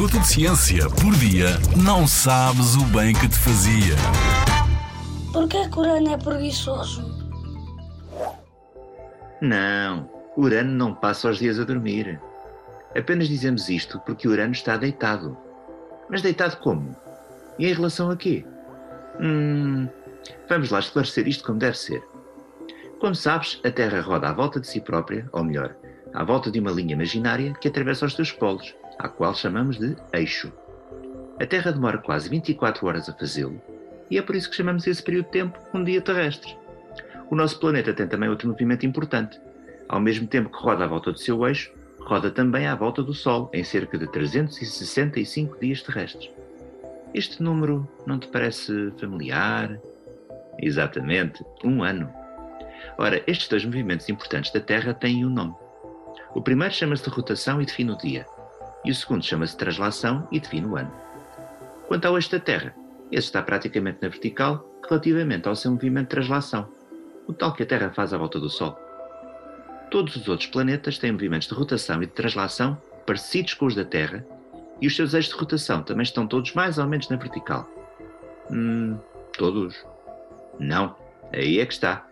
minuto de ciência por dia, não sabes o bem que te fazia. Porquê que Urano é preguiçoso? Não, Urano não passa os dias a dormir. Apenas dizemos isto porque Urano está deitado. Mas deitado como? E em relação a quê? Hum, vamos lá esclarecer isto como deve ser. Como sabes, a Terra roda à volta de si própria, ou melhor, à volta de uma linha imaginária que atravessa os seus polos, à qual chamamos de eixo. A Terra demora quase 24 horas a fazê-lo, e é por isso que chamamos esse período de tempo um dia terrestre. O nosso planeta tem também outro movimento importante. Ao mesmo tempo que roda à volta do seu eixo, roda também à volta do Sol, em cerca de 365 dias terrestres. Este número não te parece familiar? Exatamente, um ano. Ora, estes dois movimentos importantes da Terra têm um nome. O primeiro chama-se de rotação e define o dia, e o segundo chama-se de translação e define o ano. Quanto ao eixo da Terra, esse está praticamente na vertical relativamente ao seu movimento de translação, o tal que a Terra faz à volta do Sol. Todos os outros planetas têm movimentos de rotação e de translação parecidos com os da Terra, e os seus eixos de rotação também estão todos mais ou menos na vertical. Hum, todos? Não, aí é que está.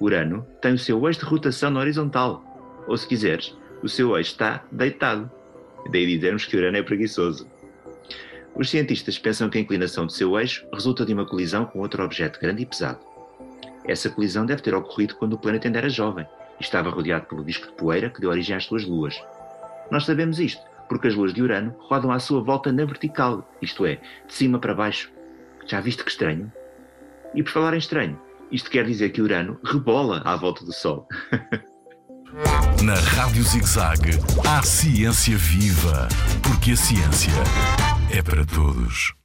Urano tem o seu eixo de rotação na horizontal, ou se quiseres, o seu eixo está deitado. Daí dizermos que Urano é preguiçoso. Os cientistas pensam que a inclinação do seu eixo resulta de uma colisão com outro objeto grande e pesado. Essa colisão deve ter ocorrido quando o planeta ainda era jovem e estava rodeado pelo disco de poeira que deu origem às suas luas. Nós sabemos isto porque as luas de Urano rodam à sua volta na vertical, isto é, de cima para baixo. Já viste que estranho? E por falar em estranho, isto quer dizer que Urano rebola à volta do Sol. Na Rádio ZigZag, há ciência viva, porque a ciência é para todos.